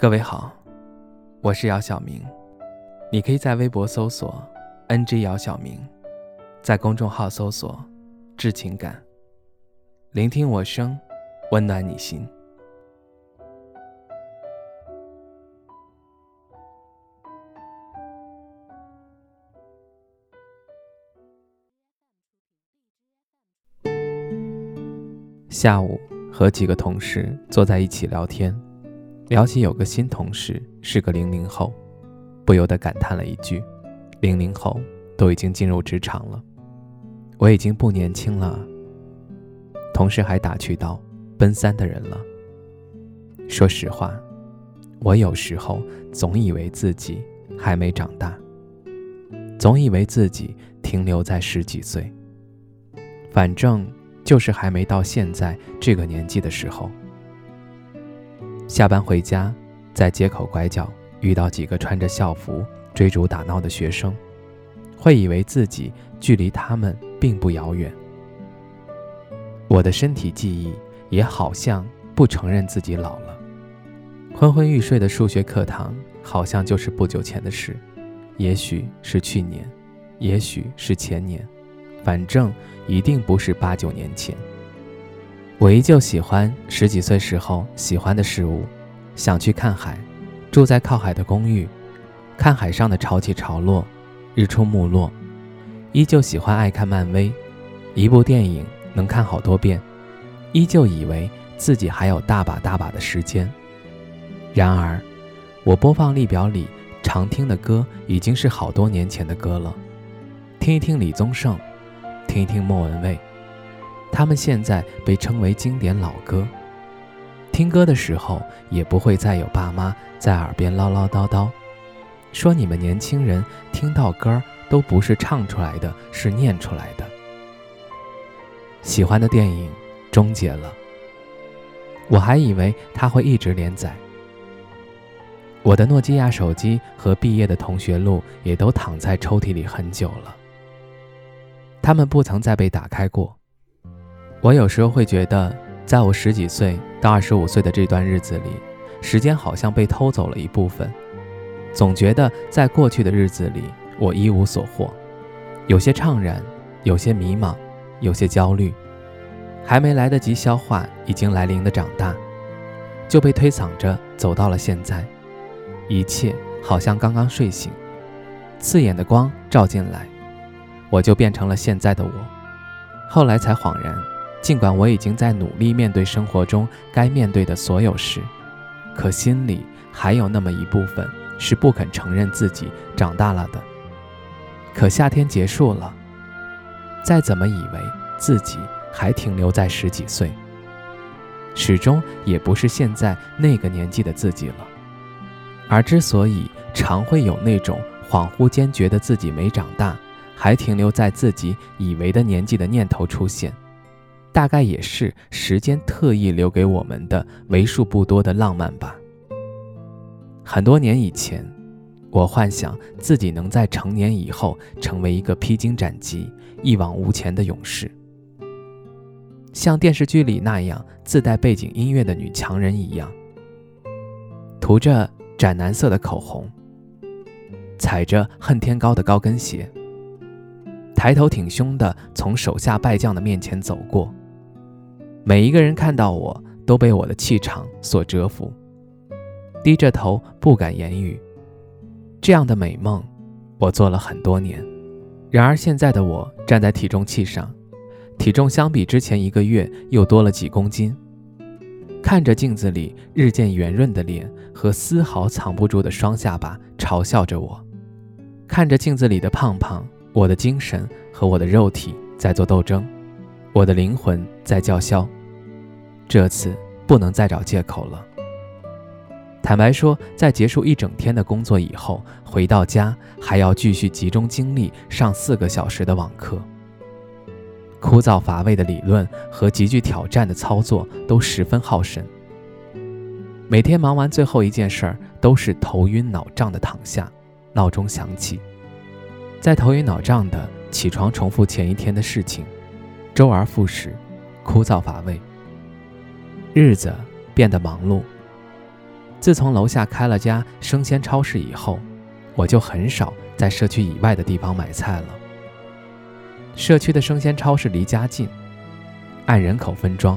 各位好，我是姚晓明，你可以在微博搜索 “ng 姚晓明”，在公众号搜索“致情感”，聆听我声，温暖你心。下午和几个同事坐在一起聊天。聊起有个新同事是个零零后，不由得感叹了一句：“零零后都已经进入职场了，我已经不年轻了。”同事还打趣道：“奔三的人了。”说实话，我有时候总以为自己还没长大，总以为自己停留在十几岁，反正就是还没到现在这个年纪的时候。下班回家，在街口拐角遇到几个穿着校服追逐打闹的学生，会以为自己距离他们并不遥远。我的身体记忆也好像不承认自己老了。昏昏欲睡的数学课堂好像就是不久前的事，也许是去年，也许是前年，反正一定不是八九年前。我依旧喜欢十几岁时候喜欢的事物，想去看海，住在靠海的公寓，看海上的潮起潮落，日出暮落。依旧喜欢爱看漫威，一部电影能看好多遍。依旧以为自己还有大把大把的时间。然而，我播放列表里常听的歌已经是好多年前的歌了。听一听李宗盛，听一听莫文蔚。他们现在被称为经典老歌。听歌的时候，也不会再有爸妈在耳边唠唠叨叨，说你们年轻人听到歌儿都不是唱出来的，是念出来的。喜欢的电影终结了，我还以为它会一直连载。我的诺基亚手机和毕业的同学录也都躺在抽屉里很久了，他们不曾再被打开过。我有时候会觉得，在我十几岁到二十五岁的这段日子里，时间好像被偷走了一部分。总觉得在过去的日子里，我一无所获，有些怅然，有些迷茫，有些焦虑，还没来得及消化已经来临的长大，就被推搡着走到了现在。一切好像刚刚睡醒，刺眼的光照进来，我就变成了现在的我。后来才恍然。尽管我已经在努力面对生活中该面对的所有事，可心里还有那么一部分是不肯承认自己长大了的。可夏天结束了，再怎么以为自己还停留在十几岁，始终也不是现在那个年纪的自己了。而之所以常会有那种恍惚间觉得自己没长大，还停留在自己以为的年纪的念头出现。大概也是时间特意留给我们的为数不多的浪漫吧。很多年以前，我幻想自己能在成年以后成为一个披荆斩棘、一往无前的勇士，像电视剧里那样自带背景音乐的女强人一样，涂着斩男色的口红，踩着恨天高的高跟鞋，抬头挺胸地从手下败将的面前走过。每一个人看到我都被我的气场所折服，低着头不敢言语。这样的美梦，我做了很多年。然而现在的我站在体重器上，体重相比之前一个月又多了几公斤。看着镜子里日渐圆润的脸和丝毫藏不住的双下巴，嘲笑着我。看着镜子里的胖胖，我的精神和我的肉体在做斗争，我的灵魂在叫嚣。这次不能再找借口了。坦白说，在结束一整天的工作以后，回到家还要继续集中精力上四个小时的网课。枯燥乏味的理论和极具挑战的操作都十分耗神。每天忙完最后一件事儿，都是头晕脑胀的躺下，闹钟响起，再头晕脑胀的起床，重复前一天的事情，周而复始，枯燥乏味。日子变得忙碌，自从楼下开了家生鲜超市以后，我就很少在社区以外的地方买菜了。社区的生鲜超市离家近，按人口分装，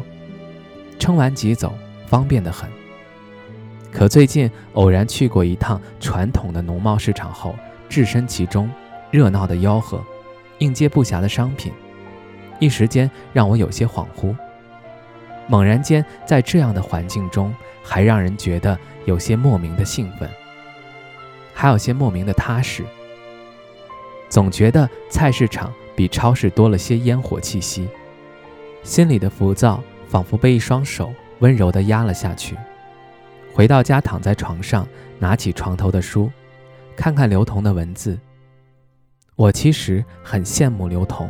称完即走，方便得很。可最近偶然去过一趟传统的农贸市场后，置身其中，热闹的吆喝，应接不暇的商品，一时间让我有些恍惚。猛然间，在这样的环境中，还让人觉得有些莫名的兴奋，还有些莫名的踏实。总觉得菜市场比超市多了些烟火气息，心里的浮躁仿佛被一双手温柔地压了下去。回到家，躺在床上，拿起床头的书，看看刘同的文字。我其实很羡慕刘同，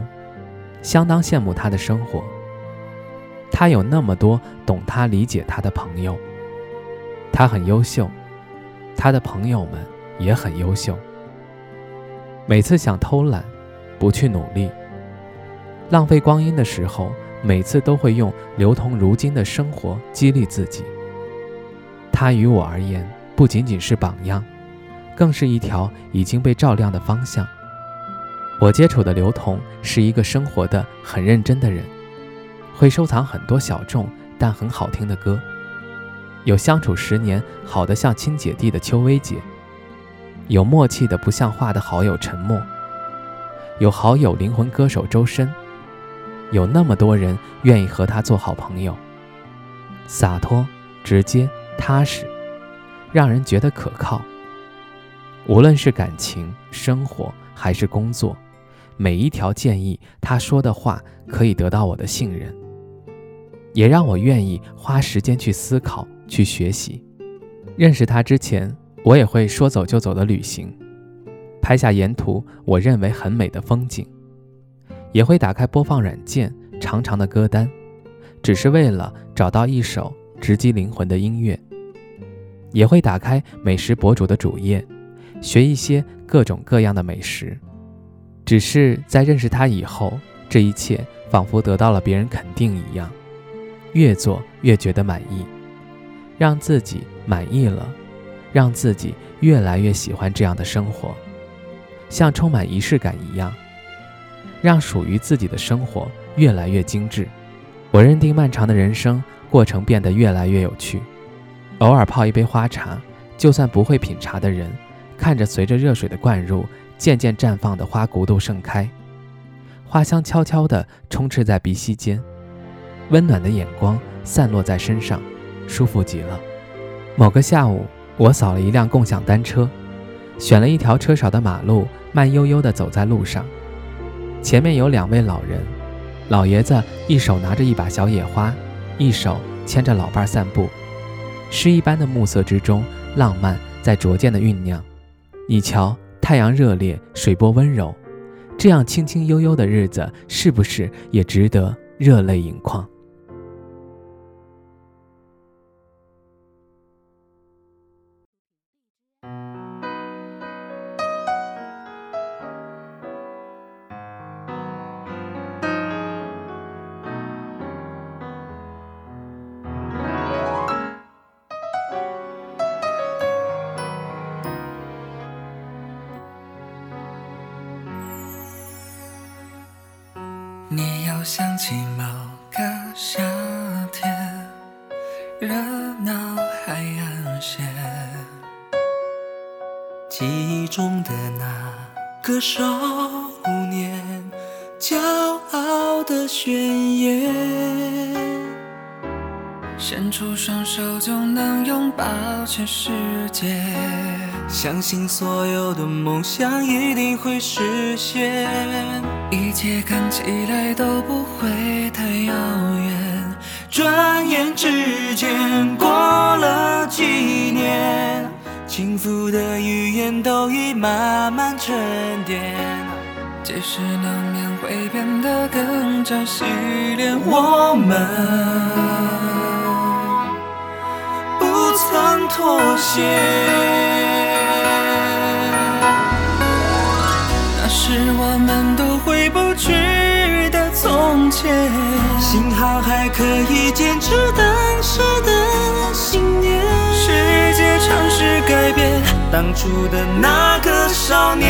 相当羡慕他的生活。他有那么多懂他、理解他的朋友，他很优秀，他的朋友们也很优秀。每次想偷懒，不去努力，浪费光阴的时候，每次都会用刘同如今的生活激励自己。他于我而言，不仅仅是榜样，更是一条已经被照亮的方向。我接触的刘同是一个生活的很认真的人，会收藏很多小众但很好听的歌，有相处十年好的像亲姐弟的邱薇姐，有默契的不像话的好友陈默，有好友灵魂歌手周深，有那么多人愿意和他做好朋友，洒脱直接。踏实，让人觉得可靠。无论是感情、生活还是工作，每一条建议，他说的话可以得到我的信任，也让我愿意花时间去思考、去学习。认识他之前，我也会说走就走的旅行，拍下沿途我认为很美的风景，也会打开播放软件，长长的歌单，只是为了找到一首。直击灵魂的音乐，也会打开美食博主的主页，学一些各种各样的美食。只是在认识他以后，这一切仿佛得到了别人肯定一样，越做越觉得满意，让自己满意了，让自己越来越喜欢这样的生活，像充满仪式感一样，让属于自己的生活越来越精致。我认定漫长的人生。过程变得越来越有趣，偶尔泡一杯花茶，就算不会品茶的人，看着随着热水的灌入，渐渐绽放的花骨朵盛开，花香悄悄地充斥在鼻息间，温暖的眼光散落在身上，舒服极了。某个下午，我扫了一辆共享单车，选了一条车少的马路，慢悠悠地走在路上，前面有两位老人，老爷子一手拿着一把小野花。一手牵着老伴散步，诗一般的暮色之中，浪漫在逐渐的酝酿。你瞧，太阳热烈，水波温柔，这样轻轻悠悠的日子，是不是也值得热泪盈眶？你又想起某个夏天，热闹海岸线，记忆中的那个少年，骄傲的宣言。伸出双手就能拥抱全世界，相信所有的梦想一定会实现，一切看起来都不会太遥远。转眼之间过了几年，轻浮的语言都已慢慢沉淀，即使难免会变得更加洗练，我们不。曾妥协，从前。幸好还可以坚持当时的信念。世界尝试改变。当初的那个少年，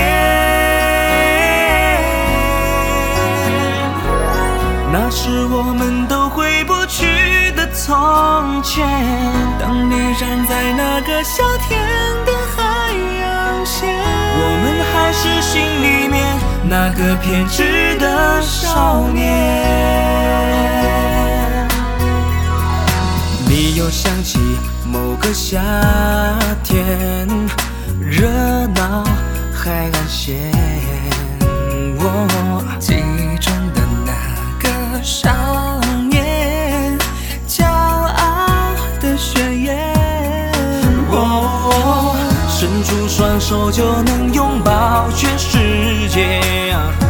那是我们都回不去的从前。当你站在那个夏天的海洋线，是心里面那个偏执的少年。你又想起某个夏天，热闹海岸线，我记忆中的那个少手就能拥抱全世界，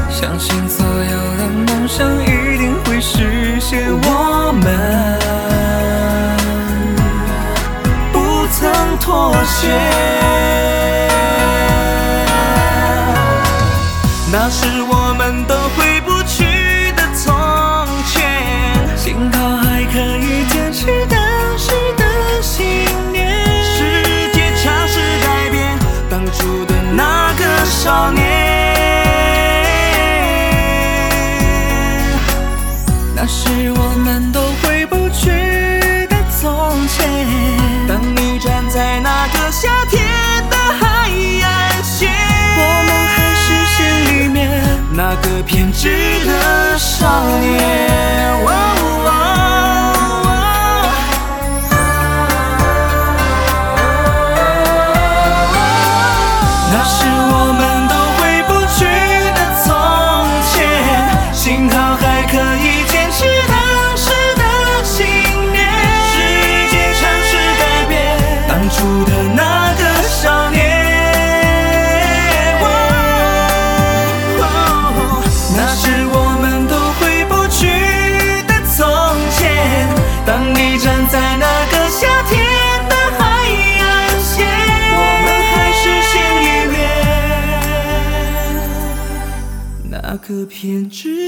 相信所有的梦想一定会实现，我们不曾。妥协，那时我们都会那是我们都回不去的从前。当你站在那个夏天的海岸线，我们还是心里面那个偏执的少年。那个偏执。